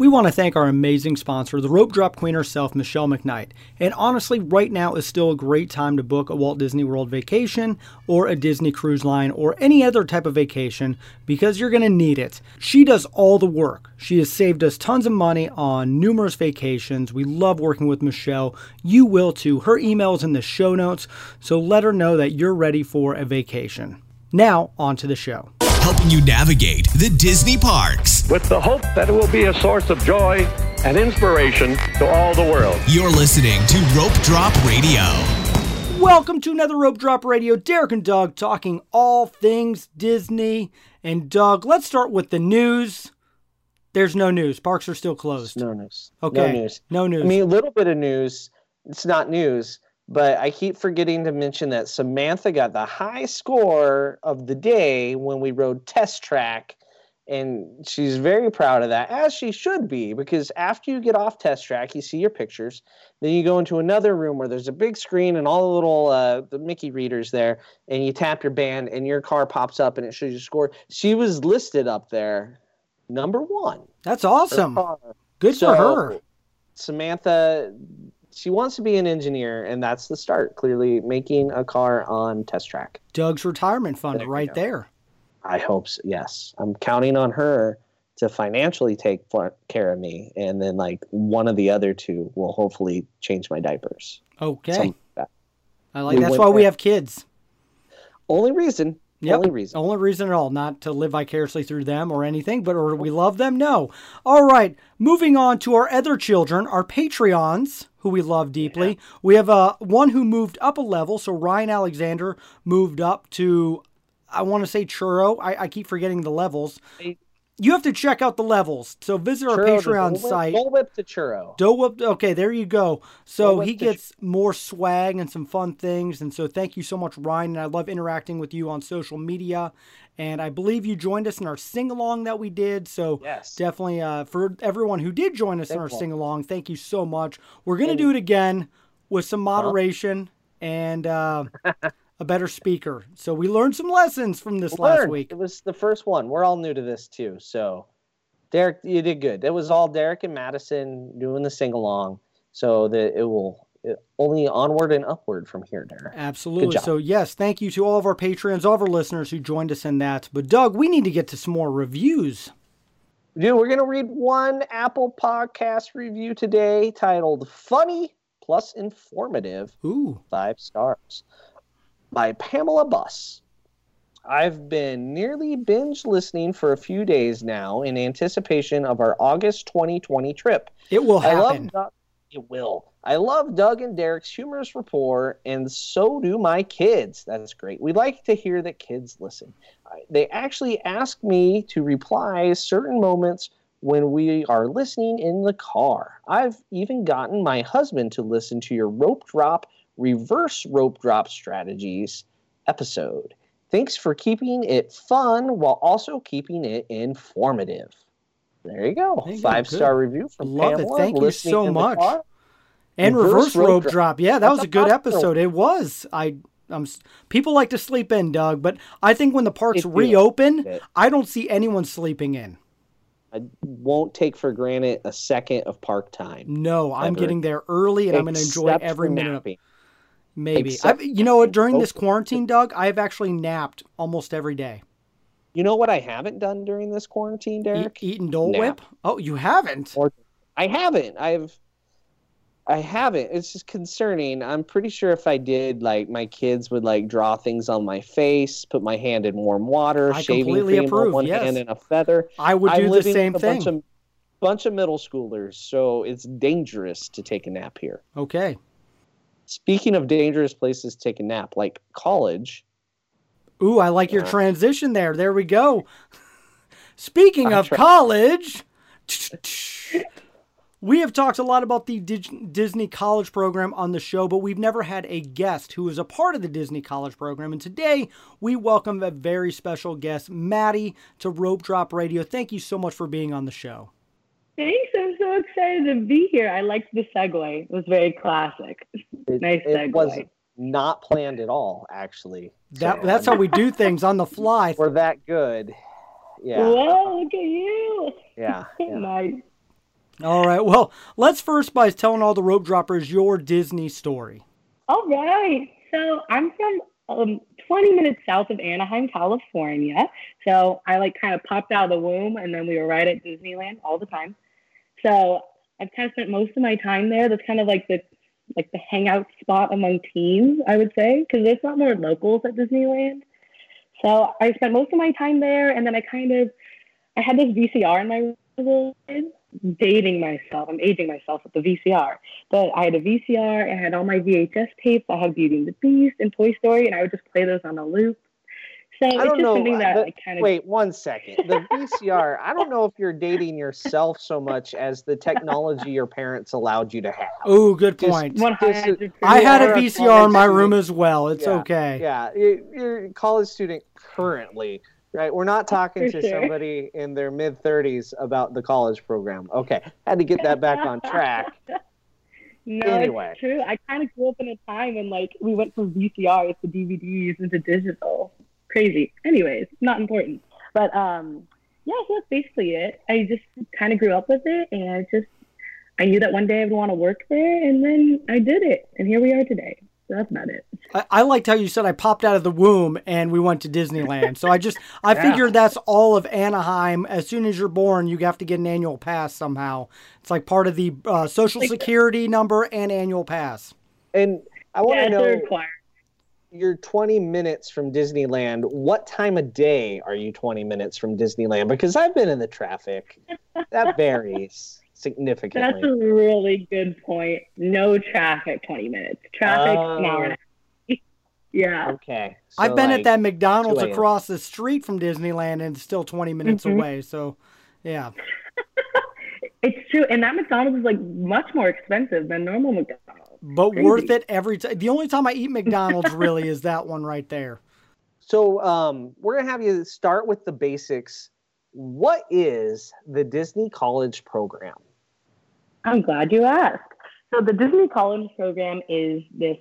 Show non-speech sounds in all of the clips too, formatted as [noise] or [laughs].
We want to thank our amazing sponsor, the rope drop queen herself, Michelle McKnight. And honestly, right now is still a great time to book a Walt Disney World vacation or a Disney cruise line or any other type of vacation because you're going to need it. She does all the work. She has saved us tons of money on numerous vacations. We love working with Michelle. You will too. Her email is in the show notes, so let her know that you're ready for a vacation. Now, on to the show helping you navigate the Disney parks. With the hope that it will be a source of joy and inspiration to all the world. You're listening to Rope Drop Radio. Welcome to another Rope Drop Radio. Derek and Doug talking all things Disney. And Doug, let's start with the news. There's no news. Parks are still closed. No news. Okay. No news. No news. I mean, a little bit of news. It's not news but I keep forgetting to mention that Samantha got the high score of the day when we rode test track. And she's very proud of that, as she should be, because after you get off test track, you see your pictures. Then you go into another room where there's a big screen and all the little uh, the Mickey readers there, and you tap your band, and your car pops up and it shows your score. She was listed up there, number one. That's awesome. Good so, for her. Samantha she wants to be an engineer, and that's the start. Clearly, making a car on test track. Doug's retirement fund, there right there. I hope so. Yes, I'm counting on her to financially take care of me, and then like one of the other two will hopefully change my diapers. Okay. Like I like we that's why there. we have kids. Only reason Yep. Only reason. Only reason at all. Not to live vicariously through them or anything, but or we love them. No. All right. Moving on to our other children, our Patreons, who we love deeply. Yeah. We have uh, one who moved up a level. So Ryan Alexander moved up to, I want to say churro. I, I keep forgetting the levels you have to check out the levels. So visit our churro Patreon site. Dole Whip to churro. Dole Whip. Okay, there you go. So he gets more swag and some fun things. And so thank you so much, Ryan. And I love interacting with you on social media. And I believe you joined us in our sing along that we did. So yes. definitely uh, for everyone who did join us thank in our sing along, thank you so much. We're gonna do it again with some moderation huh? and. Uh, [laughs] a better speaker. So we learned some lessons from this we last learned. week. It was the first one. We're all new to this too. So Derek, you did good. It was all Derek and Madison doing the sing along. So that it will it, only onward and upward from here, Derek. Absolutely. So yes, thank you to all of our patrons, all of our listeners who joined us in that. But Doug, we need to get to some more reviews. Dude, we're gonna read one Apple podcast review today titled Funny plus informative. Ooh. Five stars by Pamela Buss. I've been nearly binge listening for a few days now in anticipation of our August 2020 trip. It will happen. Doug, it will. I love Doug and Derek's humorous rapport, and so do my kids. That's great. We like to hear that kids listen. They actually ask me to reply certain moments when we are listening in the car. I've even gotten my husband to listen to your rope drop reverse rope drop strategies episode. Thanks for keeping it fun while also keeping it informative. There you go. Five star review from Love Pamela. it. Thank you so much. And reverse, reverse rope, drop. drop. Yeah, that That's was a good episode. It was. I um, people like to sleep in, Doug, but I think when the parks reopen, I don't see anyone sleeping in. I won't take for granted a second of park time. No, I'm getting there early and I'm going to enjoy every minute of it. Maybe. I've, you know what? During this quarantine, Doug, I've actually napped almost every day. You know what I haven't done during this quarantine, Derek? E- eaten Dole Nap. Whip? Oh, you haven't? Or, I haven't. I've. I haven't. It's just concerning. I'm pretty sure if I did, like my kids would like draw things on my face, put my hand in warm water, I shaving cream approve, on one yes. hand and a feather. I would do I'm the same thing. Bunch of, bunch of middle schoolers, so it's dangerous to take a nap here. Okay. Speaking of dangerous places to take a nap, like college. Ooh, I like your transition there. There we go. Speaking I'm of tra- college, we have talked a lot about the Disney College program on the show, but we've never had a guest who is a part of the Disney College program. And today we welcome a very special guest, Maddie, to Rope Drop Radio. Thank you so much for being on the show. Thanks. I'm so excited to be here. I liked the segue. It was very classic. It, nice. It was not planned at all, actually. That, so, that's how we do things on the fly. We're that good. Yeah. Whoa, look at you. Yeah. yeah. [laughs] nice. All right. Well, let's first by telling all the rope droppers your Disney story. All right. So I'm from um, 20 minutes south of Anaheim, California. So I like kind of popped out of the womb, and then we were right at Disneyland all the time. So I've kind of spent most of my time there. That's kind of like the like the hangout spot among teens, I would say, because there's a lot more locals at Disneyland. So I spent most of my time there, and then I kind of I had this VCR in my room, dating myself. I'm aging myself with the VCR, but I had a VCR. And I had all my VHS tapes. I had Beauty and the Beast and Toy Story, and I would just play those on a loop. So I don't just know. something that the- like, kind of wait one second. The VCR. I don't know if you're dating yourself so much as the technology your parents allowed you to have. Oh, good Just- point. I had a are a VCR in my college room as well. It's Yeah, okay. Yeah, you- you're a college student currently, right? We're not talking For to sure. somebody in their mid 30s about the college program. Okay, had to get that back on track. [laughs] No, Anyway. it's true. I kind of grew up in a time when like we went from VCRs to DVDs into digital. Crazy. Anyways, not important. But um, yeah, so that's basically it. I just kind of grew up with it, and I just I knew that one day I'd want to work there, and then I did it, and here we are today. So that's about it. I, I liked how you said I popped out of the womb and we went to Disneyland. So I just I [laughs] figured that's all of Anaheim. As soon as you're born, you have to get an annual pass somehow. It's like part of the uh, social security number and annual pass. And I want yeah, to it's a know requirement. You're 20 minutes from Disneyland. What time of day are you 20 minutes from Disneyland? Because I've been in the traffic. That [laughs] varies significantly. That's a really good point. No traffic, 20 minutes. Traffic, an hour and a half. [laughs] yeah. Okay. I've been like, at that McDonald's across the street from Disneyland and it's still 20 minutes Mhm. away. So, yeah. [laughs] It's true. And that McDonald's is like much more expensive than normal McDonald's. But Crazy. worth it every time. The only time I eat McDonald's really is that one right there. [laughs] So um, we're gonna have you start with the basics. What is the Disney College Program? I'm glad you asked. So the Disney College program is this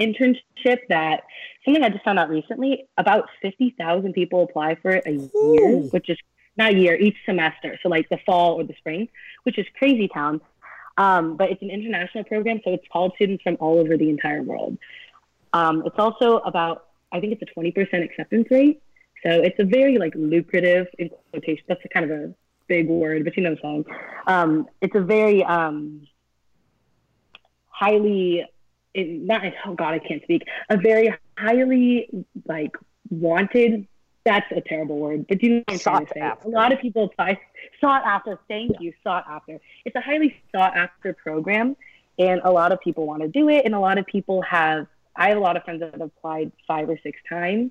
internship that something I just found out recently. About fifty thousand people apply for it a year, Ooh. which is not a year, each semester. So like the fall or the spring, which is crazy town. Um, but it's an international program, so it's college students from all over the entire world. Um, it's also about, I think it's a twenty percent acceptance rate. So it's a very like lucrative in quotation. That's a kind of a big word, but you know what I'm saying. Um, it's a very um, highly, it, not oh god, I can't speak. A very highly like wanted. That's a terrible word, but you know what I'm trying to say? after. A lot of people apply sought after. Thank you, sought after. It's a highly sought after program, and a lot of people want to do it, and a lot of people have. I have a lot of friends that have applied five or six times,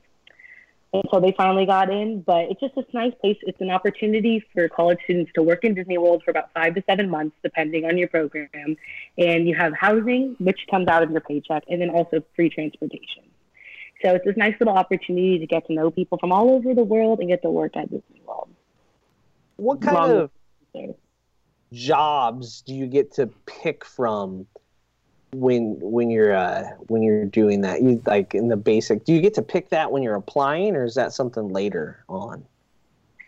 so they finally got in. But it's just this nice place. It's an opportunity for college students to work in Disney World for about five to seven months, depending on your program. And you have housing, which comes out of your paycheck, and then also free transportation. So it's this nice little opportunity to get to know people from all over the world and get to work at Disney World. What kind Long- of So, jobs do you get to pick from when when you're uh, when you're doing that? You like in the basic. Do you get to pick that when you're applying, or is that something later on?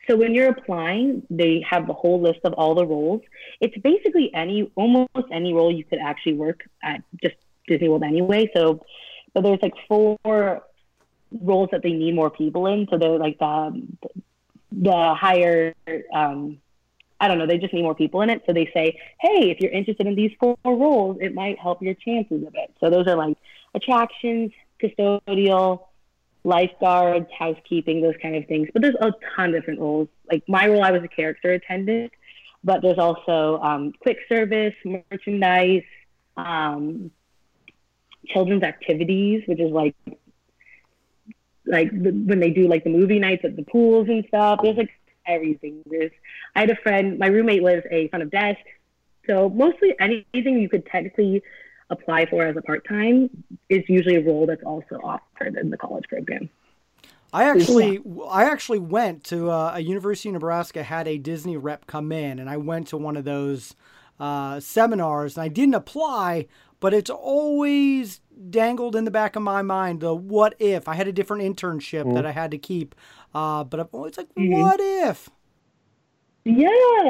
So when you're applying, they have the whole list of all the roles. It's basically any, almost any role you could actually work at just Disney World anyway. So, but there's like four roles that they need more people in. So they're like the the higher, um, I don't know, they just need more people in it. So they say, hey, if you're interested in these four roles, it might help your chances a bit. So those are like attractions, custodial, lifeguards, housekeeping, those kind of things. But there's a ton of different roles. Like my role, I was a character attendant, but there's also um, quick service, merchandise, um, children's activities, which is like like the, when they do like the movie nights at the pools and stuff. There's like everything. There's I had a friend. My roommate was a front of desk, so mostly anything you could technically apply for as a part time is usually a role that's also offered in the college program. I actually, I actually went to uh, a University of Nebraska had a Disney rep come in, and I went to one of those uh, seminars, and I didn't apply, but it's always dangled in the back of my mind the what if. I had a different internship that I had to keep, uh, but I'm always like, what if? Yeah,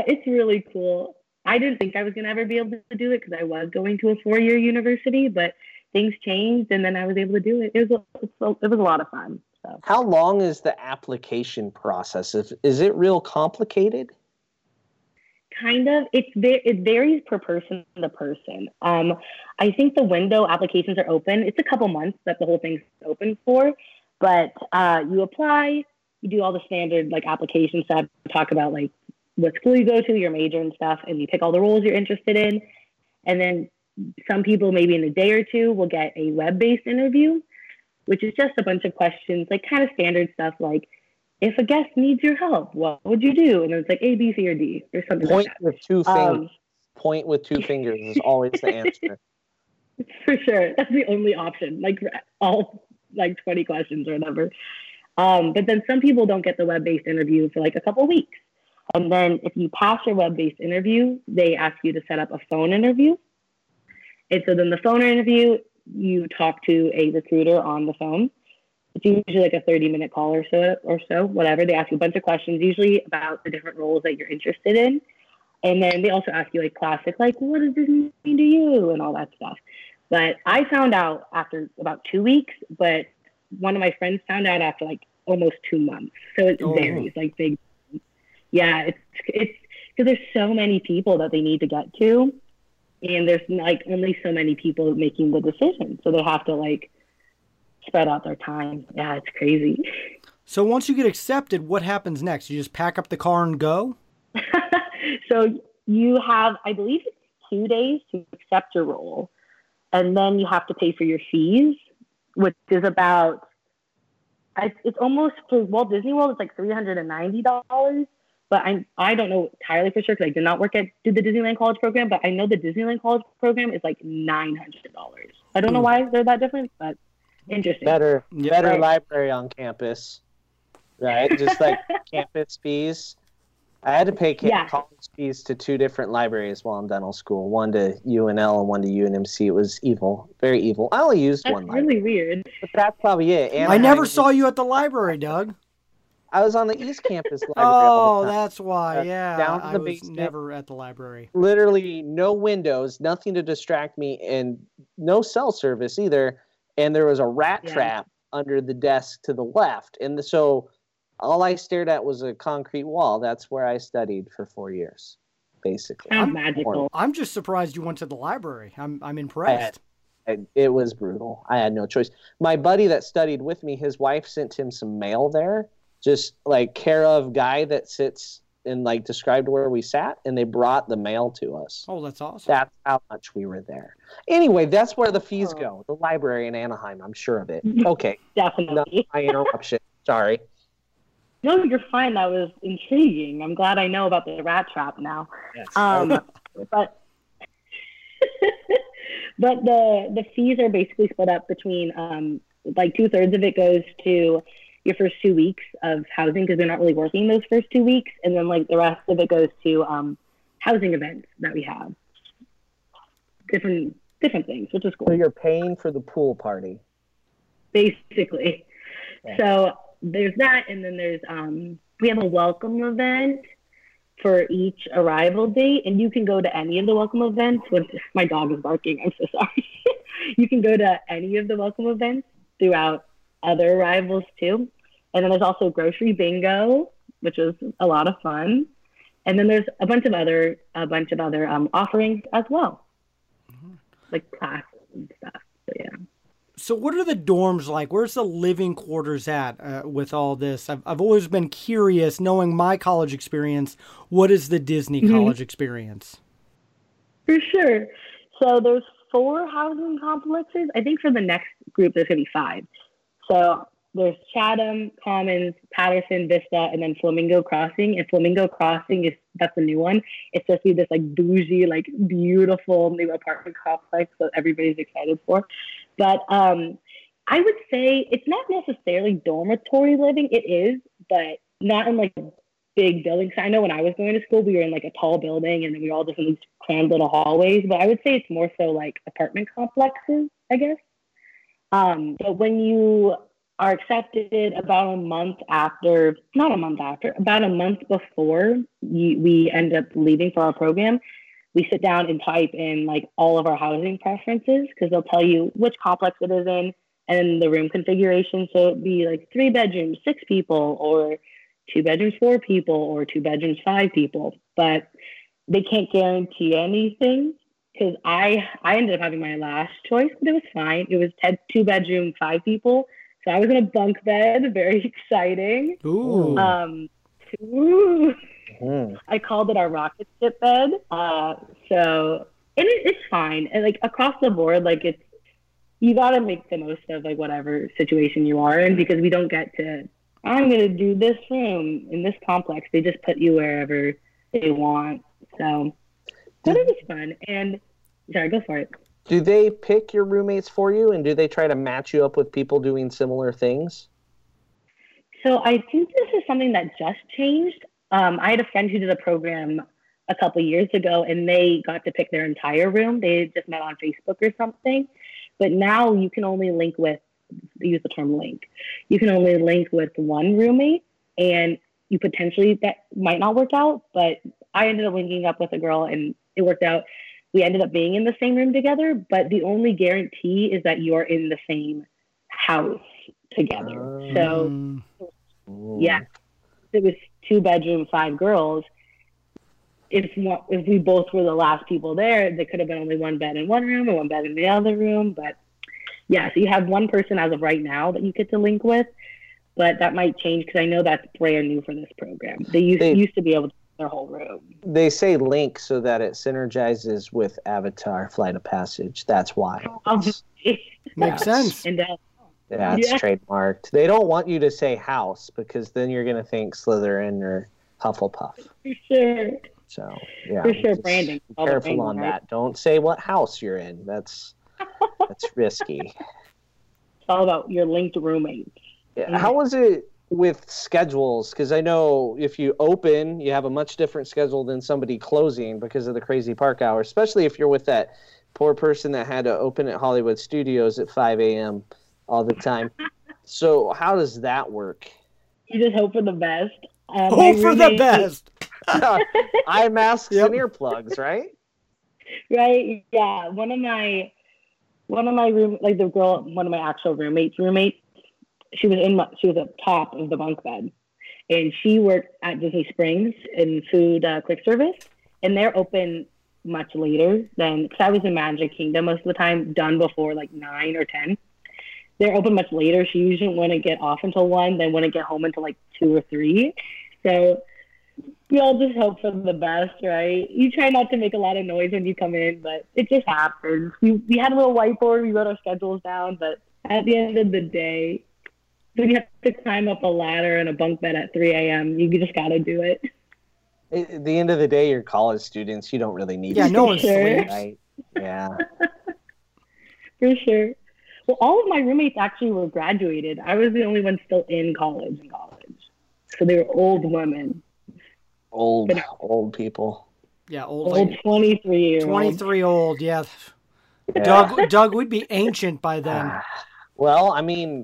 it's really cool. I didn't think I was going to ever be able to do it because I was going to a four year university, but things changed and then I was able to do it. It was a, it was a lot of fun. So. How long is the application process? Is, is it real complicated? Kind of. It's it varies per person to person. Um, I think the window applications are open. It's a couple months that the whole thing's open for, but uh, you apply, you do all the standard like application stuff, talk about like what school you go to, your major and stuff, and you pick all the roles you're interested in. And then some people, maybe in a day or two, will get a web based interview, which is just a bunch of questions, like kind of standard stuff like, if a guest needs your help, what would you do? And it's like A, B, C, or D, or something Point like with two fingers. Um, Point with two fingers is always the answer. [laughs] For sure. That's the only option, like all like 20 questions or whatever. Um, but then some people don't get the web based interview for like a couple weeks. And then if you pass your web based interview, they ask you to set up a phone interview. And so then the phone interview, you talk to a recruiter on the phone. It's usually like a 30 minute call or so, or so, whatever. They ask you a bunch of questions, usually about the different roles that you're interested in. And then they also ask you like classic, like, what does this mean to you? And all that stuff. But I found out after about two weeks, but one of my friends found out after like almost two months. So it oh. varies, like big yeah, it's it's because there's so many people that they need to get to, and there's like only so many people making the decision, so they have to like spread out their time. Yeah, it's crazy. So once you get accepted, what happens next? You just pack up the car and go. [laughs] so you have, I believe, it's two days to accept your role, and then you have to pay for your fees, which is about. It's almost for Walt Disney World. It's like three hundred and ninety dollars, but I I don't know entirely for sure because I did not work at do the Disneyland College program, but I know the Disneyland College program is like nine hundred dollars. I don't know hmm. why they're that different, but interesting. Better better right. library on campus, right? Just like [laughs] campus fees. I had to pay ca- yeah. college fees to two different libraries while in dental school. One to UNL and one to UNMC. It was evil, very evil. I only used that's one. That's really weird. But that's probably it. And I never saw you at the library, Doug. I was on the East Campus [laughs] library. oh, that's why. Uh, yeah, down to the I was basement. never at the library. Literally, no windows, nothing to distract me, and no cell service either. And there was a rat yeah. trap under the desk to the left, and the, so all I stared at was a concrete wall. That's where I studied for four years, basically. I'm, magical. I'm just surprised you went to the library. I'm I'm impressed. Had, it was brutal. I had no choice. My buddy that studied with me, his wife sent him some mail there just like care of guy that sits and like described where we sat and they brought the mail to us. Oh, that's awesome. That's how much we were there. Anyway, that's where the fees oh. go. The library in Anaheim, I'm sure of it. [laughs] Okay. Definitely. my interruption. Sorry. No, you're fine. That was intriguing. I'm glad I know about the rat trap now. Yes. Um, [laughs] but [laughs] but the the fees are basically split up between um, like two thirds of it goes to your first two weeks of housing because they're not really working those first two weeks, and then like the rest of it goes to um, housing events that we have, different different things, which is cool. So you're paying for the pool party, basically. Yeah. So there's that, and then there's um, we have a welcome event for each arrival date, and you can go to any of the welcome events. When my dog is barking, I'm so sorry. [laughs] you can go to any of the welcome events throughout other arrivals too. And then there's also grocery bingo, which is a lot of fun. And then there's a bunch of other a bunch of other um, offerings as well, mm-hmm. like classes and stuff. So, yeah. So what are the dorms like? Where's the living quarters at uh, with all this? I've I've always been curious, knowing my college experience. What is the Disney mm-hmm. college experience? For sure. So there's four housing complexes. I think for the next group there's gonna be five. So there's Chatham, Commons, Patterson, Vista, and then Flamingo Crossing. And Flamingo Crossing is that's the new one. It's supposed to be this like bougie, like beautiful new apartment complex that everybody's excited for. But um, I would say it's not necessarily dormitory living. It is, but not in like big buildings. I know when I was going to school, we were in like a tall building and then we were all just in these crammed little hallways. But I would say it's more so like apartment complexes, I guess. Um, but when you are accepted about a month after, not a month after, about a month before we end up leaving for our program, we sit down and type in like all of our housing preferences because they'll tell you which complex it is in and the room configuration. So it'd be like three bedrooms, six people, or two bedrooms, four people, or two bedrooms, five people. But they can't guarantee anything because I I ended up having my last choice, but it was fine. It was two bedroom, five people. So I was in a bunk bed, [laughs] very exciting. Ooh. Um, ooh. Mm. I called it our rocket ship bed. Uh, so and it, it's fine. And like across the board, like it's you gotta make the most of like whatever situation you are in because we don't get to I'm gonna do this room in this complex. They just put you wherever they want. So but it was fun. And sorry, go for it. Do they pick your roommates for you, and do they try to match you up with people doing similar things? So I think this is something that just changed. Um, I had a friend who did a program a couple years ago, and they got to pick their entire room. They just met on Facebook or something, but now you can only link with use the term link. You can only link with one roommate, and you potentially that might not work out. But I ended up linking up with a girl, and it worked out. We ended up being in the same room together, but the only guarantee is that you're in the same house together. so Mm. Ooh. yeah, it was two bedroom, five girls. If if we both were the last people there, there could have been only one bed in one room and one bed in the other room. But yeah, so you have one person as of right now that you get to link with, but that might change because I know that's brand new for this program. They used They- used to be able to their whole room. They say link so that it synergizes with Avatar Flight of Passage. That's why. [laughs] Um, Makes sense. And uh, Yeah, it's Yeah. trademarked. They don't want you to say house because then you're going to think Slytherin or Hufflepuff. for sure, So, yeah. for sure, just branding. Be careful branding, on right? that. Don't say what house you're in. That's that's risky. [laughs] It's all about your linked roommates. Yeah. How was it with schedules? Because I know if you open, you have a much different schedule than somebody closing because of the crazy park hour, especially if you're with that poor person that had to open at Hollywood Studios at 5 a.m. all the time. [laughs] so, how does that work? You just hope for the best. My Hope for the best. [laughs] Eye masks Yep. and earplugs, right? right yeah one of my one of my room like the girl one of my actual roommates roommates she was in my, she was up top of the bunk bed. And she worked at disney springs in food uh, quick service. And they're open much later than because i was in magic kingdom most of the time done before like nine or ten. They're open much later. She usually wouldn't get off until one then wouldn't get home until like two or three. So we all just hope for the best, right? You try not to make a lot of noise when you come in, but it just happens. We, we had a little whiteboard, we wrote our schedules down, but at the end of the day, when you have to climb up a ladder in a bunk bed at 3 a.m., you just got to do it. At the end of the day, you're college students. You don't really need Yeah, to no do one Sure. sleeps. right? Yeah. [laughs] For sure. Well, all of my roommates actually were graduated. I was the only one still in college in college. So they were old women, Old, old people. Yeah, old old 23 year 23 old, yeah. Yeah. Doug, Doug would be ancient by then. [sighs] Well, I mean,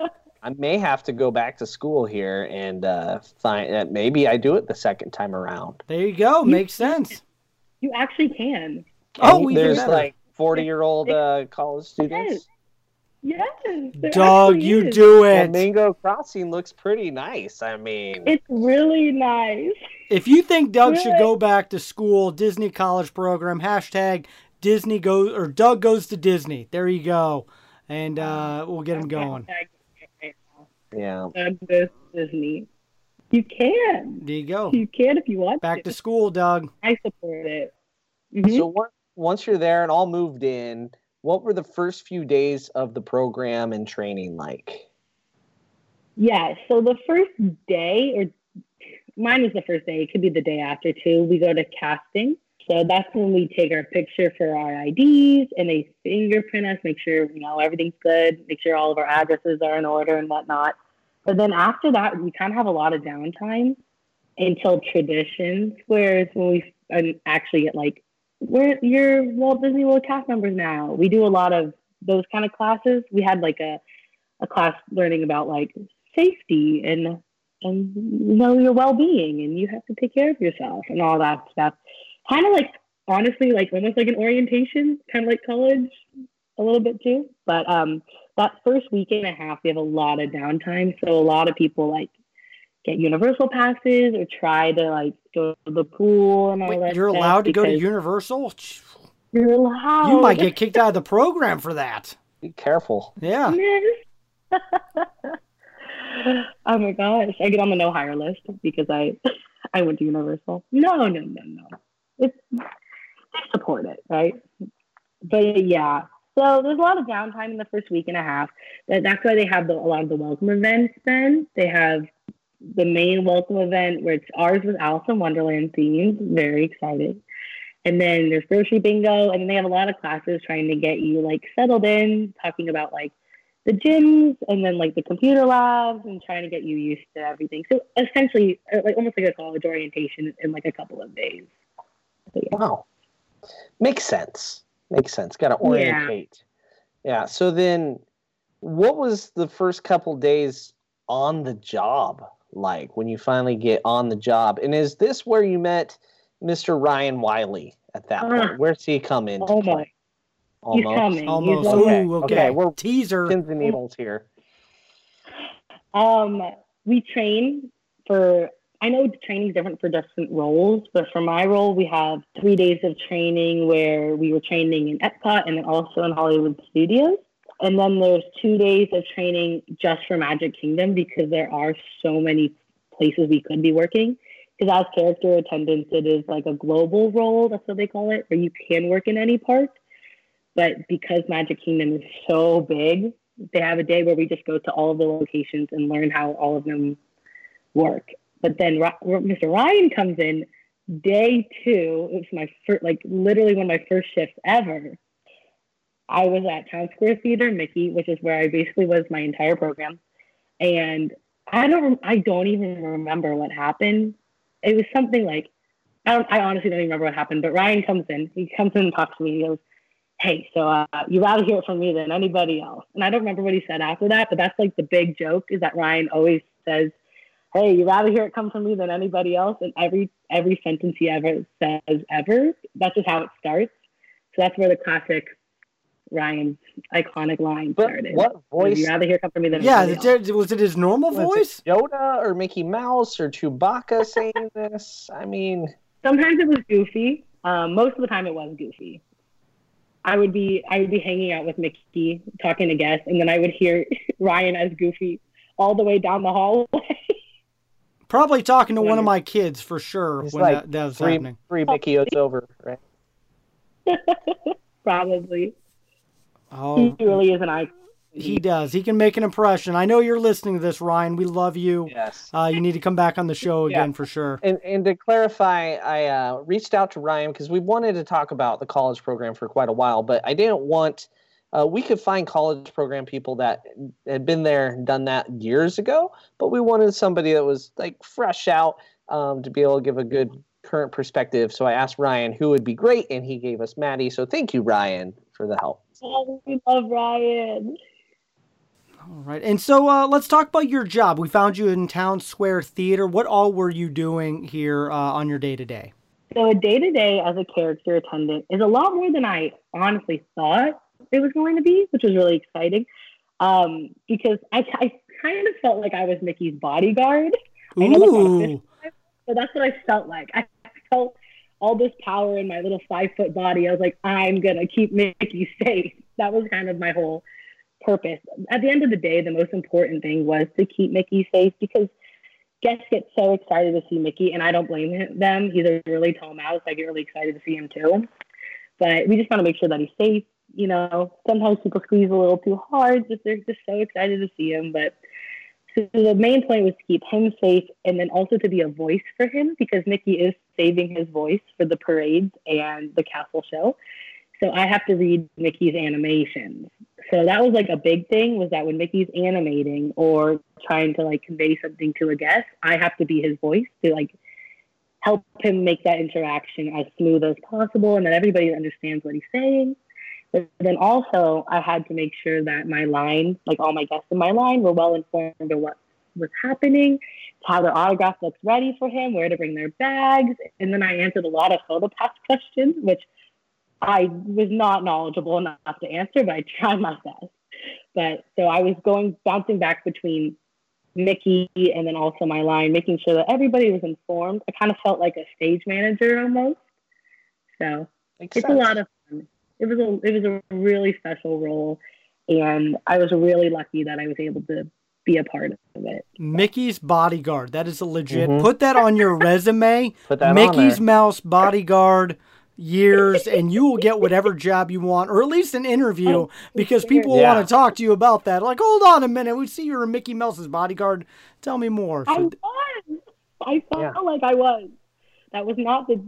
[laughs] I may have to go back to school here and uh, find that maybe I do it the second time around. There you go. Makes sense. You actually can. Oh, even there's better. like 40 year old uh, college students. Yes. there Doug, you is. do it. Flamingo Crossing looks pretty nice. I mean, It's really nice. If you think Doug should go back to school, Disney College Program, hashtag Disney goes or Doug goes to Disney. There you go. And uh, we'll get him going. Yeah. Doug goes Disney. You can. There you go. You can if you want Back to. to school, Doug. I support it. Mhm. So what, once you're there and all moved in, what were the first few days of the program and training like? Yeah. So the first day, or mine was the first day. It could be the day after too. We go to casting. So that's when we take our picture for our IDs and they fingerprint us, make sure you know everything's good, make sure all of our addresses are in order and whatnot. But then after that, we kind of have a lot of downtime until traditions. Whereas when we um, actually get like, we're you're Walt Disney World cast members now. We do a lot of those kind of classes. We had like a a class learning about like safety and and you know your well being and you have to take care of yourself and all that stuff. Kind of like honestly like almost like an orientation, kind of like college, a little bit too. But um, that first week and a half, we have a lot of downtime, so a lot of people like get universal passes or try to like go to the pool and all Wait, that. you're allowed to go to Universal? You're allowed. You might get kicked out of the program for that. Be careful. Yeah. [laughs] oh my gosh, I get on the no hire list because I [laughs] I went to Universal. No, no, no, no. It's they support it, right? But yeah, so there's a lot of downtime in the first week and a half. That- That's why they have the, a lot of the welcome events. Then they have the main welcome event, which ours was Alice in Wonderland themed. Very excited. And then there's grocery bingo, and then they have a lot of classes trying to get you like settled in, talking about like the gyms and then like the computer labs and trying to get you used to everything. So essentially, uh, like almost like a college orientation in like a couple of days. So, yeah. Wow. Makes sense. Makes sense. Got to orientate. Yeah. So then, what was the first couple days on the job like when you finally get on the job? And is this where you met Mr. Ryan Wiley at that Ah. point? Where's he come into Almost. play? He's coming. Almost. He's Okay, Ooh, okay. okay, we're- Teaser. Pins and needles here. Um, we train for. I know training is different for different roles, but for my role, we have three days of training where we were training in Epcot and then also in Hollywood Studios. And then there's two days of training just for Magic Kingdom because there are so many places we could be working. Because as character attendants, it is like a global role, that's what they call it, where you can work in any park. But because Magic Kingdom is so big, they have a day where we just go to all of the locations and learn how all of them work. But then Mr. Ryan comes in day two. It was my first, like literally one of my first shifts ever. I was at Town Square Theater, Mickey, which is where I basically was my entire program, and I don't, I don't even remember what happened. It was something like, I don't, I honestly don't even remember what happened. But Ryan comes in, he comes in and talks to me. He goes, hey, so uh, you rather hear it from me than anybody else. And I don't remember what he said after that, but that's like the big joke is that Ryan always says, hey, you rather hear it come from me than anybody else. And every every sentence he ever says ever, that's just how it starts. So that's where the classic Ryan's iconic line But started. what voice? You rather hear it come from me than Yeah, anybody else. was it his normal Was it voice? Yoda or Mickey Mouse or Chewbacca saying this? I mean, Sometimes it was goofy. Um, most of the time it was goofy. I would be I would be hanging out with Mickey talking to guests, and then I would hear [laughs] Ryan as Goofy all the way down the hallway. [laughs] Probably talking to one of my kids for sure it's when like that, that was three, happening. three Mickey it's over, right? [laughs] Probably. Oh, He really is an icon. he does. He can make an impression. I know you're listening to this, Ryan. We love you. Yes. Uh, you need to come back on the show Yeah. again for sure. And, and to clarify, I uh, reached out to Ryan because we wanted to talk about the college program for quite a while, but I didn't want. Uh, we could find college program people that had been there and done that years ago, but we wanted somebody that was like fresh out um, to be able to give a good current perspective. So I asked Ryan who would be great, and he gave us Maddie. So thank you, Ryan, for the help. Oh, we love Ryan. All right. And so uh, let's talk about your job. We found you in Town Square Theater. What all were you doing here uh, on your day to day? So a day to day as a character attendant is a lot more than I honestly thought it was going to be, which was really exciting. Um, because I, I kind of felt like I was Mickey's bodyguard. I know that's not Ooh. but that's what I felt like. I felt all this power in my little five foot body. I was like, I'm gonna keep Mickey safe. That was kind of my whole purpose. At the end of the day, the most important thing was to keep Mickey safe because guests get so excited to see Mickey, and I don't blame him- them. He's a really tall mouse. I get really excited to see him too. But we just want to make sure that he's safe. You know, sometimes people squeeze a little too hard. Just they're just so excited to see him. But so the main point was to keep him safe, and then also to be a voice for him because Mickey is saving his voice for the parades and the castle show. So I have to read Mickey's animations. So that was like a big thing was that when Mickey's animating or trying to like convey something to a guest, I have to be his voice to like help him make that interaction as smooth as possible and that everybody understands what he's saying. But then also I had to make sure that my line, like all my guests in my line, were well informed of what was happening, how their autograph looks ready for him, where to bring their bags. And then I answered a lot of photo pass questions, which I was not knowledgeable enough to answer, but I tried my best. But so I was going bouncing back between Mickey and then also my line, making sure that everybody was informed. I kind of felt like a stage manager almost. So Makes it's sense. a lot of. It was a it was a really special role, and I was really lucky that I was able to be a part of it. Mickey's bodyguard. That is a legit. Mhm. Put that on your resume. [laughs] Put that on Mickey's there. Mouse bodyguard years, and you will get whatever job you want, or at least an interview, because people Yeah. want to talk to you about that. Like, hold on a minute, we see you're a Mickey Mouse's bodyguard. Tell me more. I was. I felt Yeah. like I was. That was not the,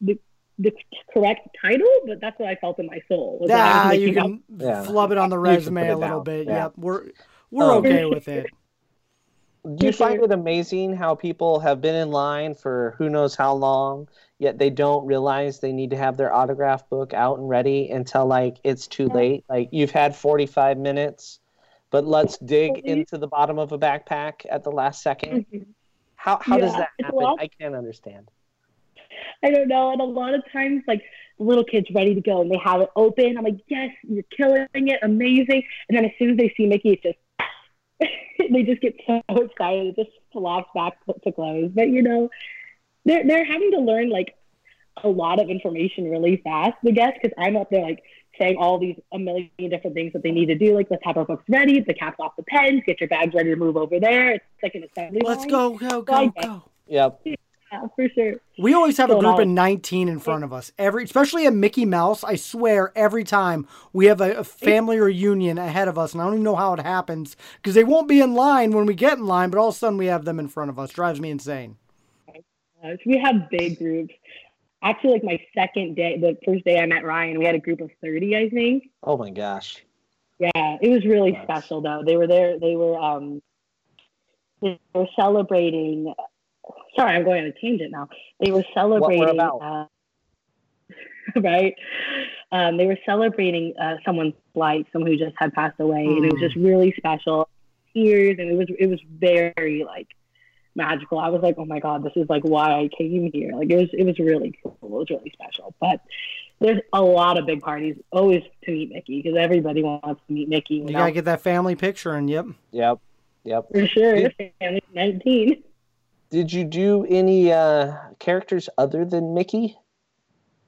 the the the correct title, but that's what I felt in my soul. was that I Ah, was you making can Yeah. flub it on the resume a little down. bit. Yeah. Yep, we're we're Um, okay with it. Do you find it amazing how people have been in line for who knows how long, yet they don't realize they need to have their autograph book out and ready until like it's too late? Like you've had 45 minutes, but let's dig into the bottom of a backpack at the last second. How how does that happen? lot. I can't understand. I don't know. And a lot of times, like the little kids ready to go and they have it open. I'm like, yes, you're killing it, amazing. And then as soon as they see Mickey, it's just [laughs] they just get so excited. It just flops back to close. But you know, they're they're having to learn like a lot of information really fast. I guess because I'm up there like saying all these a million different things that they need to do. Like let's have our books ready, the caps off the pens, get your bags ready to move over there. It's like an assembly Let's line. go, go, go, Okay. go. Yep. Yeah, for sure. We always have a group now- of 19 in front of us. Every, especially a Mickey Mouse, I swear every time we have a, a family reunion ahead of us, and I don't even know how it happens because they won't be in line when we get in line, but all of a sudden we have them in front of us. Drives me insane. We have big groups. Actually, like my second day, the first day I met Ryan, we had a group of 30, I think. Oh my gosh. Yeah, it was really Nice. special though. They were there, they were, um, they were celebrating. Sorry, I'm going on a tangent now. They were celebrating, about. uh, [laughs] right? Um, they were celebrating uh, someone's life, someone who just had passed away, and it was Mm. just really special. Tears, and it was it was very like magical. I was like, oh my god, this is like why I came here. Like it was it was really cool. It was really special. But there's a lot of big parties always to meet Mickey because everybody wants to meet Mickey. You gotta get that family picture, and yep. Yep. Yep. for sure. Did- Family 19. Did you do any uh, characters other than Mickey?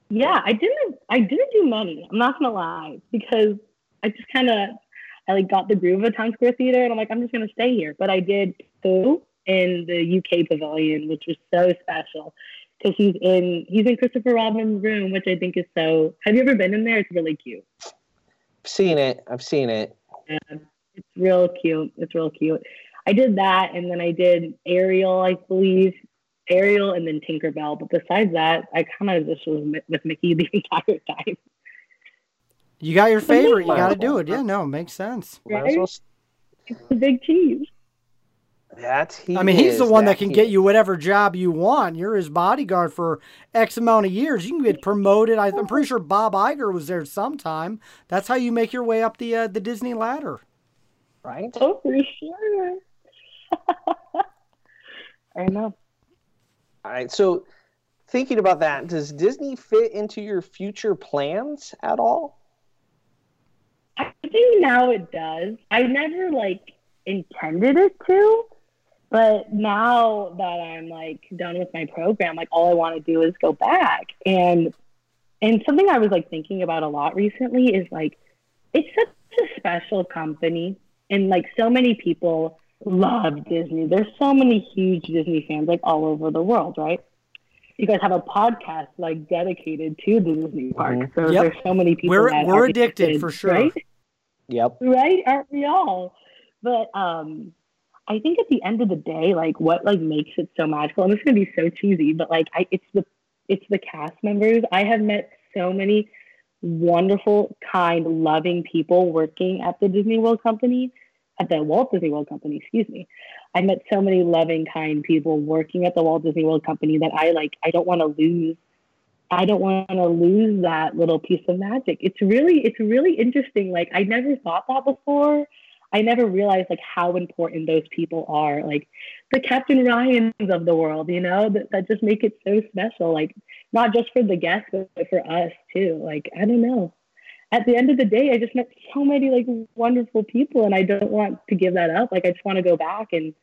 Yeah, I didn't. I didn't do many. I'm not gonna lie because I just kind of I like got the groove of a Town Square Theater, and I'm like, I'm just gonna stay here. But I did Pooh in the UK Pavilion, which was so special because he's in he's in Christopher Robin's room, which I think is so. Have you ever been in there? It's really cute. I've seen it. I've seen it. It's real cute. It's real cute. I did that, and then I did Ariel, I believe, Ariel, and then Tinkerbell. But besides that, I kind of just was with Mickey the [laughs] entire time. You got your favorite. You gotta do it. Yeah, no, makes sense. Right? It's the big cheese. That he I mean, he's the one that can get you whatever job you want. You're his bodyguard for X amount of years. You can get promoted. I- I'm pretty sure Bob Iger was there sometime. That's how you make your way up the uh, the Disney ladder. right. Oh, for sure. [laughs] I know. All right. So, thinking about that, does Disney fit into your future plans at all? I think now it does. I never like intended it to, but now that I'm like done with my program, like all I want to do is go back. And and something I was like thinking about a lot recently is like it's such a special company and like so many people love Disney. There's so many huge Disney fans like all over the world, right? You guys have a podcast like dedicated to the Disney park. So Yep. there's so many people We're- that we're are addicted, interested, for sure. Right? Yep. right aren't we all but um i think at the end of the day like what like makes it so magical and this is going to be so cheesy but like I, it's the it's the cast members i have met so many wonderful kind loving people working at the disney world company at the walt disney world company excuse me i met so many loving kind people working at the walt disney world company that i like i don't want to lose I don't want to lose that little piece of magic. It's really, it's really interesting. Like I never thought that before. I never realized like how important those people are, like the Captain Ryans of the world, you know, that, that just make it so special. Like not just for the guests, but for us too. Like, I don't know. At the end of the day, I just met so many like wonderful people and I don't want to give that up. Like I just want to go back and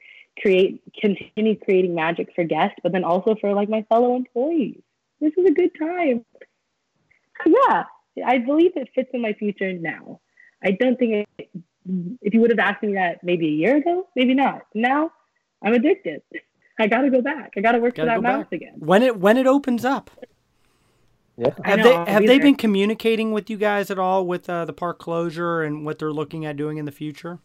create continue creating magic for guests, but then also for like my fellow employees. This is a good time. Yeah, I believe it fits in my future now. I don't think it, if you would have asked me that maybe a year ago, maybe not. Now I'm addicted. I got to go back. I got to work gotta for that mouse again. When it when it opens up. Yeah. Have know, they have they there. been communicating with you guys at all with uh, the park closure and what they're looking at doing in the future?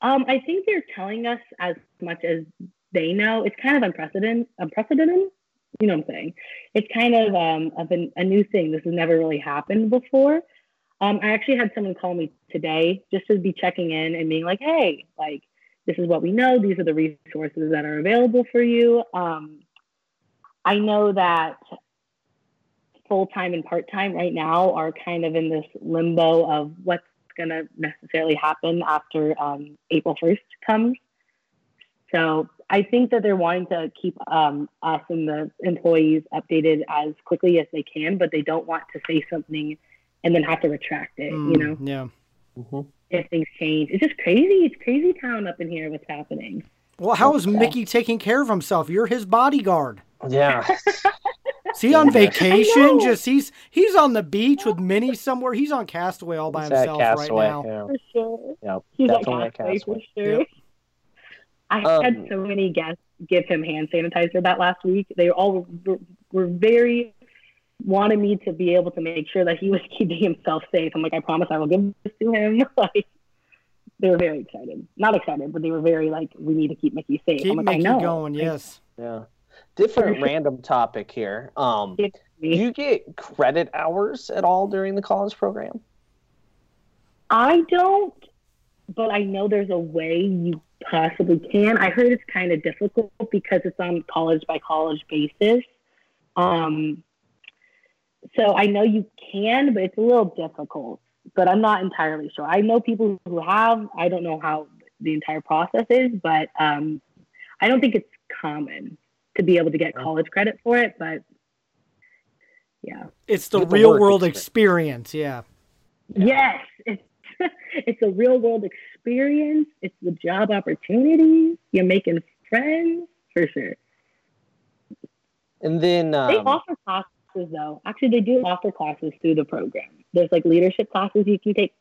Um, I think they're telling us as much as they know. It's kind of unprecedented. Unprecedented. You know what I'm saying? It's kind of um, of an, a new thing. This has never really happened before. Um, I actually had someone call me today just to be checking in and being like, "Hey, like this is what we know. These are the resources that are available for you." Um, I know that full time and part time right now are kind of in this limbo of what's going to necessarily happen after um, April 1st comes. So I think that they're wanting to keep um, us and the employees updated as quickly as they can, but they don't want to say something and then have to retract it. Mm, you know? Yeah. Mm-hmm. If things change, it's just crazy. It's crazy town up in here. What's happening? Well, how is Mickey taking care of himself? You're his bodyguard. Yeah. [laughs] Is he on vacation? Just he's he's on the beach with Minnie somewhere. He's on Castaway all by he's himself Castaway, right now. Yeah. For sure. Yep, he's definitely at Castaway, Castaway. for sure. Yep. I Um, had so many guests give him hand sanitizer that last week. They all were, were very wanted me to be able to make sure that he was [laughs] keeping himself safe. I'm like, I promise I will give this to him. [laughs] like they were very excited. Not excited, but they were very like, we need to keep Mickey safe. Keep I'm like, Mickey I know. going, yes. Yeah. Different [laughs] random topic here. Um, do you get credit hours at all during the college program? I don't, but I know there's a way you possibly can. I heard it's kind of difficult because it's on college by college basis. Um, so I know you can, but it's a little difficult. But I'm not entirely sure. I know people who have. I don't know how the entire process is, but um, I don't think it's common to be able to get college credit for it. But yeah, It's the Get the real world experience. experience. Yeah. yes, it's [laughs] it's a real world experience. It's the job opportunities. You're making friends for sure. And then They um, offer classes though. Actually, they do offer classes through the program. There's like leadership classes you can take,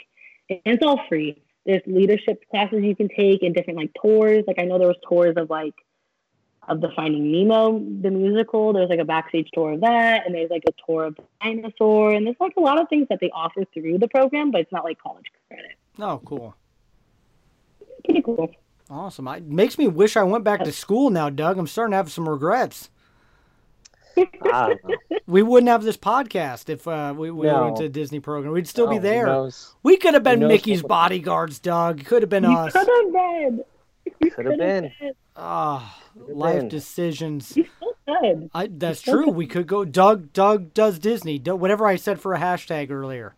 and it's all free. There's leadership classes you can take and different like tours. Like I know there was tours of like of the Finding Nemo the musical. There's like a backstage tour of that, and there's like a tour of the dinosaur, and there's like a lot of things that they offer through the program, but it's not like college credit. Oh, cool. Pretty cool. Awesome. I, makes me wish I went back to school now, Doug. I'm starting to have some regrets. I don't know. We wouldn't have this podcast if uh, we, we No. went to a Disney program. We'd still Oh, be there. We could have been Mickey's bodyguards, Doug. Could have been You us. could have been. Could have been. Ah, life been. decisions. You still could. I, that's still true. could. We could go. Doug. Doug does Disney. Do- Whatever I said for a hashtag earlier.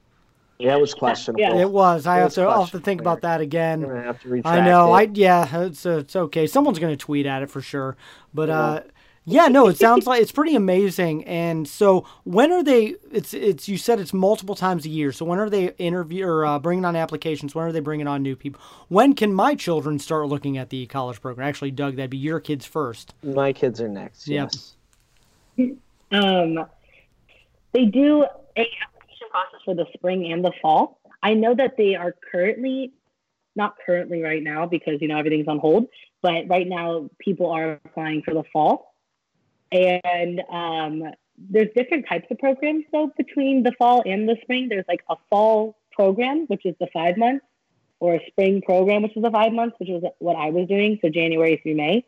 Yeah, it was questionable. Yeah. It was. I It have was to. I'll have to think about that again. gonna have to retract I know. it. I yeah. It's uh, it's okay. Someone's gonna tweet at it for sure. But uh, yeah. No. It sounds like it's pretty amazing. And so when are they? It's it's. You said it's multiple times a year. So when are they interview or uh, bringing on applications? When are they bringing on new people? When can my children start looking at the college program? Actually, Doug, that'd be your kids first. My kids are next. Yep. Yes. Um, they do a application process for the spring and the fall. I know that they are currently, not currently right now because you know everything's on hold, but right now people are applying for the fall, and um, there's different types of programs though between the fall and the spring. There's like a fall program, which is the five months, or a spring program, which is the five months, which was what I was doing, so January through May.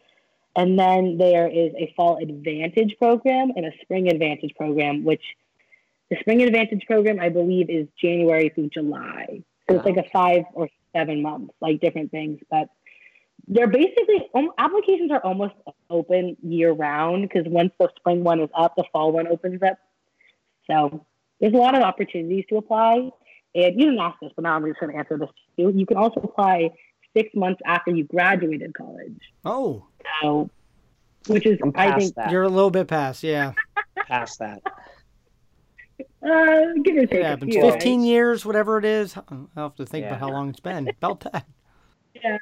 And then there is a fall advantage program and a spring advantage program, which the spring advantage program, I believe, is January through July. So it's like a five or seven months, like different things. But they're basically, um, applications are almost open year round because once the spring one is up, the fall one opens up. So there's a lot of opportunities to apply. And you didn't ask this, but now I'm just going to answer this too. You can also apply six months after you graduated college. Oh, So, which is I'm I past think that. you're a little bit past, yeah. [laughs] past that. uh, give or take It a happens. few. 15 years, whatever it is. I'll have to think Yeah. about how long it's been. About that.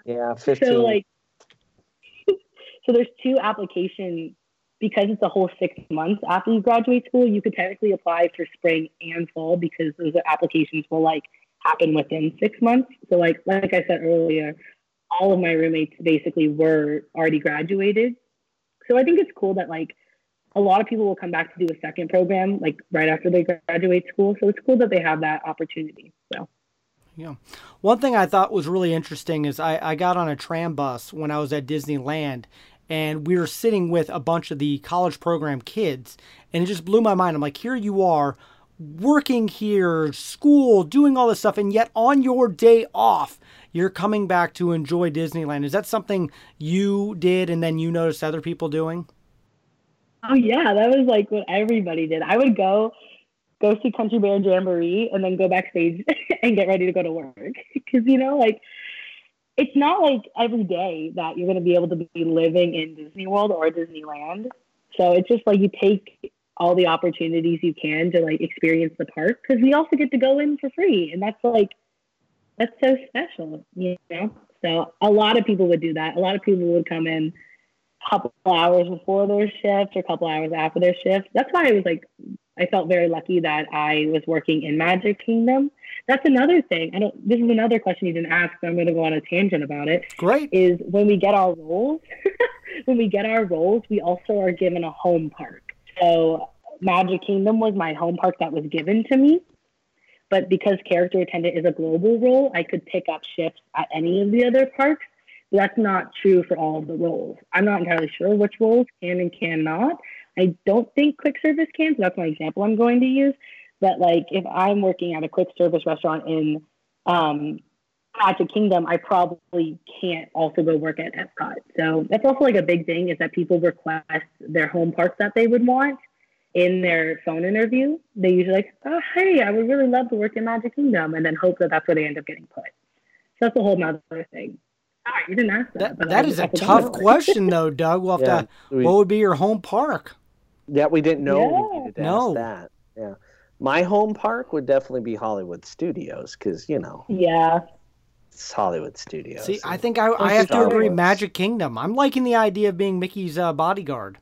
Yeah, fifteen. So like, [laughs] so there's two applications because it's a whole six months after you graduate school. You could technically apply for spring and fall because those applications will like happen within six months. So like like I said earlier, all of my roommates basically were already graduated. So I think it's cool that like a lot of people will come back to do a second program like right after they graduate school. So it's cool that they have that opportunity. So Yeah. One thing I thought was really interesting is I, I got on a tram bus when I was at Disneyland and we were sitting with a bunch of the college program kids and it just blew my mind. I'm like, here you are working here, school, doing all this stuff, and yet on your day off, you're coming back to enjoy Disneyland. Is that something you did and then you noticed other people doing? Oh yeah, that was like what everybody did. I would go go see Country Bear Jamboree and then go backstage [laughs] and get ready to go to work because you know like it's not like every day that you're going to be able to be living in Disney World or Disneyland. So it's just like you take all the opportunities you can to like experience the park because we also get to go in for free and that's like that's so special, you know. So a lot of people would do that. A lot of people would come in a couple hours before their shift or a couple hours after their shift. That's why I was like, I felt very lucky that I was working in Magic Kingdom. That's another thing. I don't. This is another question you didn't ask, so I'm going to go on a tangent about it. Great. Is when we get our roles, [laughs] when we get our roles, we also are given a home park. So Magic Kingdom was my home park that was given to me. But because character attendant is a global role, I could pick up shifts at any of the other parks. That's not true for all of the roles. I'm not entirely sure which roles can and cannot. I don't think quick service can, so that's my example I'm going to use. But like if I'm working at a quick service restaurant in um, Magic Kingdom, I probably can't also go work at Epcot. So that's also like a big thing is that people request their home parks that they would want in their phone interview. They usually like, oh, hey, I would really love to work in Magic Kingdom, and then hope that that's where they end up getting put. So that's a whole nother thing. Sorry, you didn't ask that. That, but that I is a tough question, though, Doug. We'll have [laughs] Yeah, to, we- what would be your home park? Yeah, we didn't know we Yeah. needed to No. ask that. Yeah. My home park would definitely be Hollywood Studios because, you know, Yeah. it's Hollywood Studios. See, I think I, I you, have to agree. Wars. Magic Kingdom. I'm liking the idea of being Mickey's uh, bodyguard.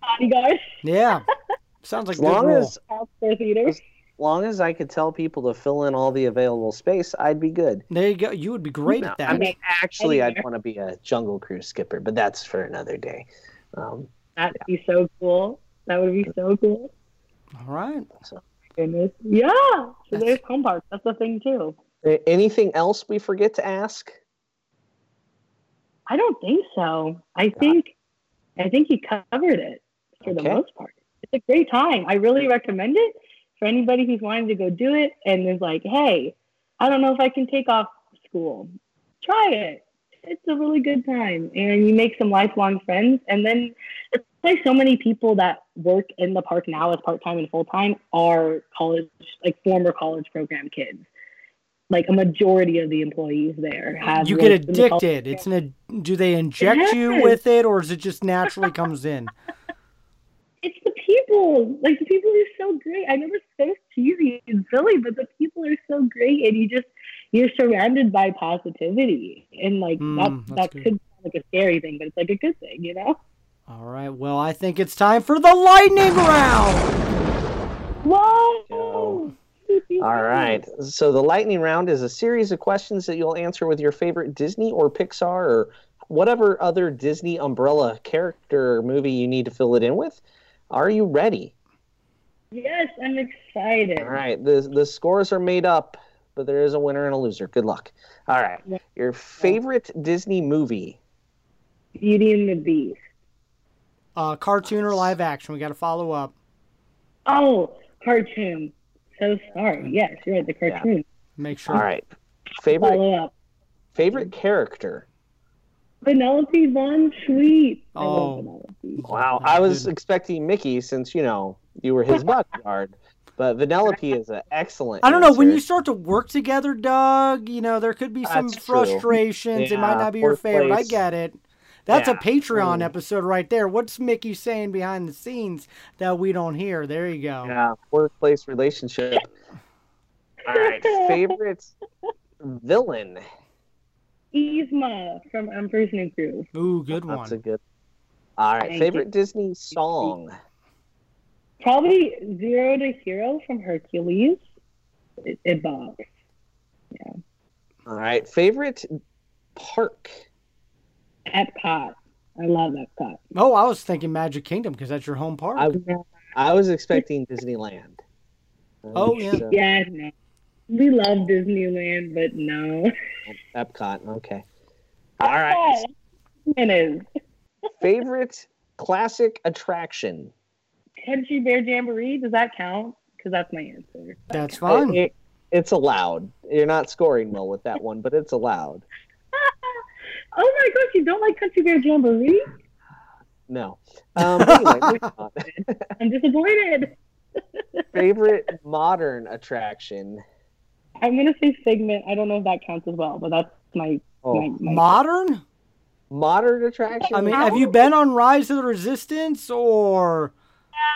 Bodyguard. Yeah, [laughs] sounds like as good long as, Outdoor theater. as long as I could tell people to fill in all the available space, I'd be good. There you go. You would be great No, at that. I mean, actually, I'd want to be a Jungle Cruise skipper, but that's for another day. Um, That'd be so cool. That would be so cool. All right. Oh goodness. Yeah. So That's- there's home parks. That's the thing too. anything else we forget to ask? I don't think so. I think I think he covered it for the most part. It's a great time. I really recommend it for anybody who's wanting to go do it and is like, hey, I don't know if I can take off school. Try it. It's a really good time. And you make some lifelong friends. And then like so many people that work in the park now as part time and full time are college, like former college program kids. Like a majority of the employees there have You get worked in the college addicted. It's an. Do they inject you with it, or is it just naturally comes in? [laughs] it's the people. Like the people are so great. I know it's so cheesy and silly, but the people are so great, and you just you're surrounded by positivity, and like Mm, that that good. could sound like a scary thing, but it's like a good thing, you know. All right. Well, I think it's time for the lightning round. Whoa! Go. All right. So the lightning round is a series of questions that you'll answer with your favorite Disney or Pixar or whatever other Disney umbrella character or movie you need to fill it in with. Are you ready? Yes, I'm excited. All right. The the scores are made up, but there is a winner and a loser. Good luck. All right. Your favorite Disney movie? Beauty and the Beast. Uh, cartoon or live action? We got to follow up. Oh, cartoon. So sorry. Yes, you're right. The cartoon. Make sure. All right. Favorite Follow up. favorite character? Vanellope Von Schweetz. I love Oh. Vanellope. Wow. I was good. expecting Mickey since, you know, you were his bodyguard. But Vanellope is an excellent. I don't know. When you start to work together, Doug, you know, there could be some That's true. frustrations. it might not be your fourth favorite. I get it. That's a Patreon Mm. episode right there. What's Mickey saying behind the scenes that we don't hear? There you go. Yeah, workplace relationship. All right, favorite villain. Yzma from Emperor's New Groove. Ooh, good one. That's a one. good. All right, Thank favorite you. Disney song. Probably Zero to Hero from Hercules. It, it bops. All right, favorite park. Epcot. I love Epcot. Oh, I was thinking Magic Kingdom because that's your home park. I, I was expecting Disneyland. Oh, yeah. So, Yeah, no. We love Disneyland, but no. Epcot. Okay. All right. It is. Favorite classic attraction. Country Bear Jamboree, does that count? Because that's my answer. that's fine. It- it's allowed. You're not scoring well with that one, but it's allowed. Oh my gosh, you don't like Country Bear Jamboree? No. Um, anyway. [laughs] I'm disappointed. [laughs] favorite modern attraction. I'm gonna say Figment. I don't know if that counts as well, but that's my Oh, my, my Modern? modern attraction. I mean, have you been on Rise of the Resistance or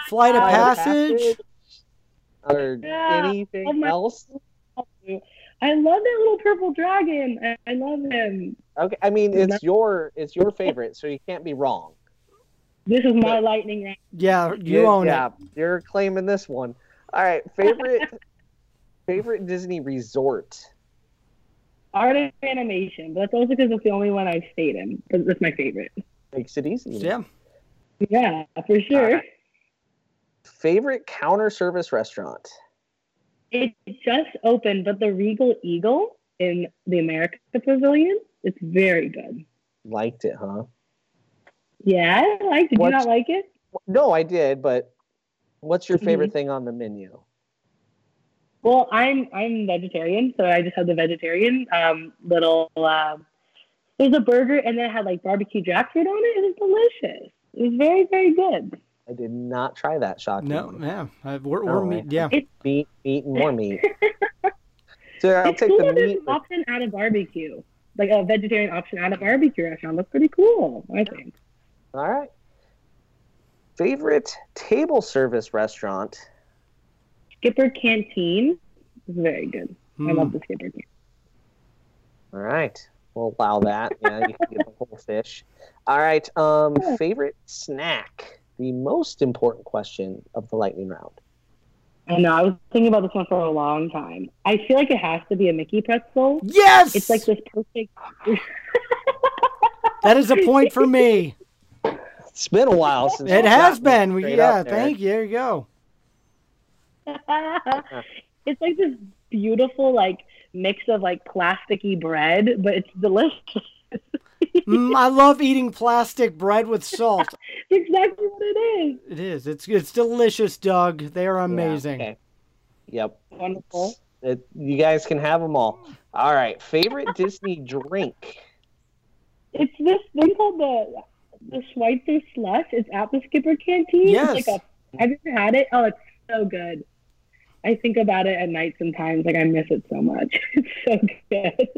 Flight of Flight Passage? or Yeah. anything Oh my- else? I love that little purple dragon. I, I love him. Okay, I mean it's your it's your favorite, so you can't be wrong. This is my lightning round. Yeah, you Yeah, own yeah, it. You're claiming this one. All right, favorite [laughs] favorite Disney resort. Art of Animation, but that's also because it's the only one I've stayed in. But that's my favorite. Makes it easy. Yeah. Yeah, for sure. Alright. Favorite counter service restaurant. It just opened, but the Regal Eagle in the America Pavilion, it's very good. Liked it, huh? Yeah, I liked it. Did you not like it? No, I did, but what's your favorite Mm-hmm. thing on the menu? Well, I'm I'm vegetarian, so I just had the vegetarian um, little. Um, there's a burger, and then it had like barbecue jackfruit on it. It was delicious. It was very very good. I did not try that. Shocking. No, yeah. Uh, We're, we're Oh, meat. yeah. Yeah. meat, meat, and more meat. [laughs] so I'll it's take cool the that there's meat. an option at a barbecue, like a vegetarian option at a barbecue restaurant. That's pretty cool, I think. All right. Favorite table service restaurant. Skipper Canteen is very good. I Mm. love the Skipper Canteen. All right. We'll allow that. Yeah, you can get the whole fish. All right. Um, [laughs] favorite snack. The most important question of the lightning round. I know. I was thinking about this one for a long time. I feel like it has to be a Mickey pretzel. Yes! It's like this perfect. that is a point for me. It's been a while since It has been. Yeah, thank you. There you go. [laughs] it's like this beautiful like mix of like plasticky bread, but it's delicious. Mm, I love eating plastic bread with salt. [laughs] It's exactly what it is. It is. It's it's delicious, Doug. They are Yeah, amazing. okay. Yep. Wonderful. It, you guys can have them all. All right. Favorite [laughs] Disney drink. It's this thing called the the Schweitzer slush. It's at the Skipper Canteen. Yes. It's like a, have you ever had it? Oh, it's so good. I think about it at night sometimes. Like I miss it so much. [laughs] It's so good.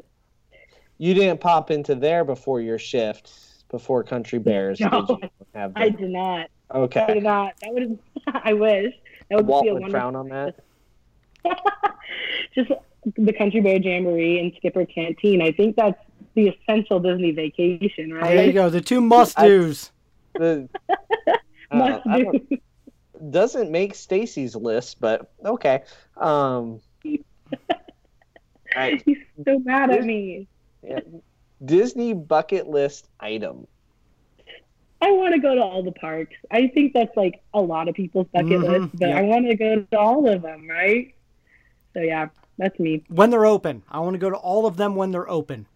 You didn't pop into there before your shift, before Country Bears. No. did you? Have I did not. I Okay. did not. That would. [laughs] I wish. That would Walt be a would wonderful. frown on that. [laughs] Just the Country Bear Jamboree and Skipper Canteen. I think that's the essential Disney vacation, right? There you go. The two must do's. The, [laughs] uh, Must I do. doesn't make Stacy's list, but okay. Um, all right. He's so mad at me. Yeah. Disney bucket list item. I want to go to all the parks. I think that's like a lot of people's bucket Mhm, list, but yep. I want to go to all of them, right? So yeah, that's me. When they're open. I want to go to all of them when they're open.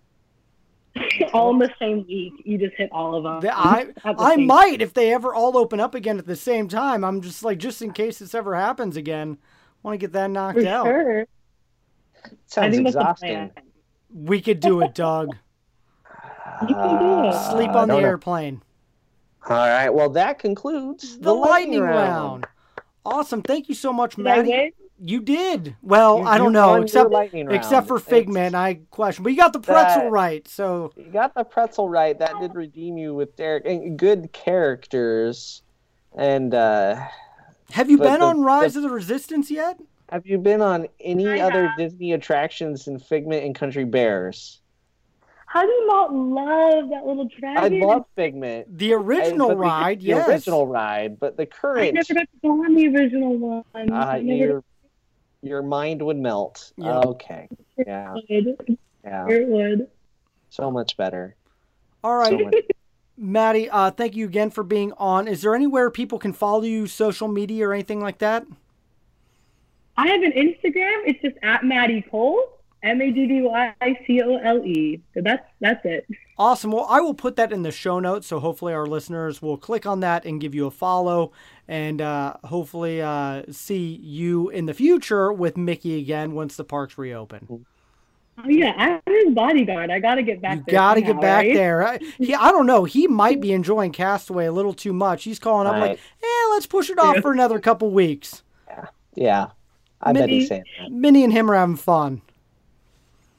[laughs] all in the same week. You just hit all of them. The- I [laughs] the I same- might if they ever all open up again at the same time. I'm just like just in case this ever happens again. I want to get that knocked for out. sure. I Sounds think that's exhausting. Plan. We could do it, Doug. [laughs] You can do it. Uh, Sleep on the know. airplane. All right. Well, that concludes The, lightning round. Awesome. Thank you so much, Did I Maddie. win? You did. Well, You- I don't know, except lightning except round. for Figment, I question. But you got the pretzel That- right, so You got the pretzel right. That did redeem you with Derek. And good characters. And uh, have you been the- on Rise the- of the Resistance yet? Have you been on any I other have. Disney attractions than Figment and Country Bears? How do you not love that little I dragon? love Figment. The original but the- ride, the yes. original ride, but the current. I current, never got to go on the original one. uh, never your your mind would melt. Yeah. Okay, yeah, did. yeah, It would. so much better. All right. So much. [laughs] Maddie. Uh, thank you again for being on. Is there anywhere people can follow you, social media or anything like that? I have an Instagram. It's just at Maddie Cole. M A D D Y C O L E. So that's that's it. Awesome. Well, I will put that in the show notes, so hopefully our listeners will click on that and give you a follow, and uh, hopefully uh, see you in the future with Mickey again once the parks reopen. Oh yeah, I'm his bodyguard. I gotta get back You there. got to get back right? there. I, he, I don't know. He might be enjoying Castaway a little too much. He's calling up like, Right. "Eh, let's push it off for another couple weeks." Yeah. Yeah, I bet he's saying that. Minnie and him are having fun.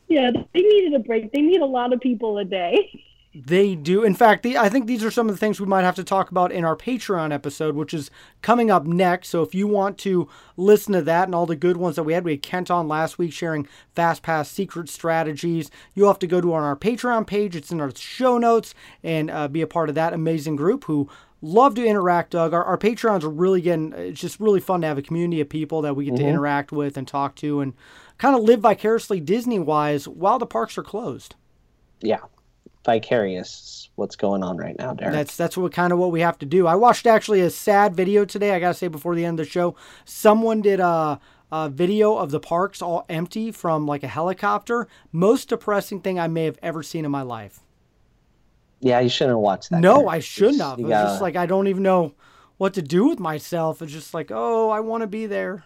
Yeah, they needed a break. They need a lot of people a day. They do. In fact, the, I think these are some of the things we might have to talk about in our Patreon episode, which is coming up next. So if you want to listen to that and all the good ones that we had, we had Kent on last week sharing Fast Pass secret strategies. You'll have to go to on our Patreon page. It's in our show notes and uh, be a part of that amazing group who love to interact, Doug. Our, our Patreons are really getting, it's just really fun to have a community of people that we get to mm-hmm. interact with and talk to and kind of live vicariously Disney wise while the parks are closed. Yeah, vicarious. What's going on right now, Derek? That's that's what kind of what we have to do. I watched actually a sad video today. I gotta say before the end of the show, someone did a, a video of the parks all empty from like a helicopter. Most depressing thing I may have ever seen in my life. Yeah, you shouldn't have watched that. no, I shouldn't You have. It was gotta- just like I don't even know what to do with myself. It's just like, oh, I want to be there.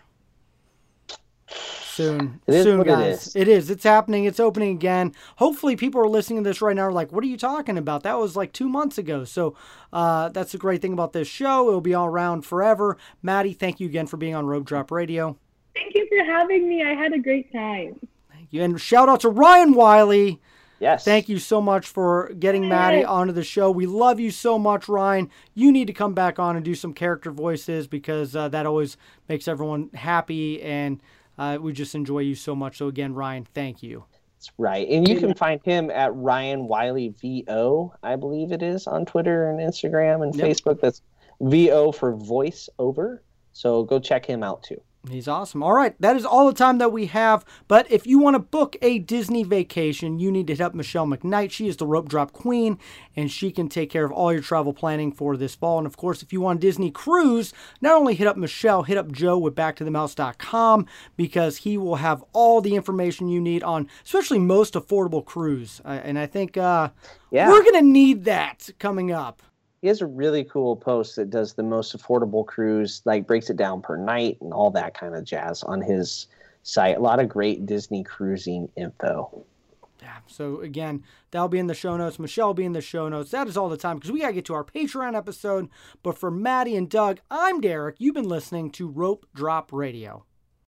Soon, It is soon, what guys. is. It is. It's happening. It's opening again. Hopefully, people are listening to this right now. Are like, what are you talking about? That was like two months ago. So uh, that's the great thing about this show. It'll be all around forever. Maddie, thank you again for being on Rope Drop Radio. Thank you for having me. I had a great time. Thank you. And shout out to Ryan Wiley. Yes. Thank you so much for getting Maddie onto the show. We love you so much, Ryan. You need to come back on and do some character voices because uh, that always makes everyone happy, and uh, we just enjoy you so much. So again, Ryan, thank you. That's right. And you can find him at Ryan Wiley VO, I believe it is, on Twitter and Instagram and Yep. Facebook. That's VO for voice over. So go check him out too. He's awesome. All right, that is all the time that we have. But if you want to book a Disney vacation, you need to hit up Michelle McKnight. She is the rope drop queen, and she can take care of all your travel planning for this fall. And of course, if you want Disney cruise, not only hit up Michelle, hit up Joe with backtothemouse.com because he will have all the information you need on, especially most affordable cruise. Uh, and I think uh, Yeah. we're going to need that coming up. He has a really cool post that does the most affordable cruise, like breaks it down per night and all that kind of jazz on his site. A lot of great Disney cruising info. Yeah. So again, that'll be in the show notes. Michelle will be in the show notes. That is all the time because we gotta get to our Patreon episode. But for Maddie and Doug, I'm Derek. You've been listening to Rope Drop Radio.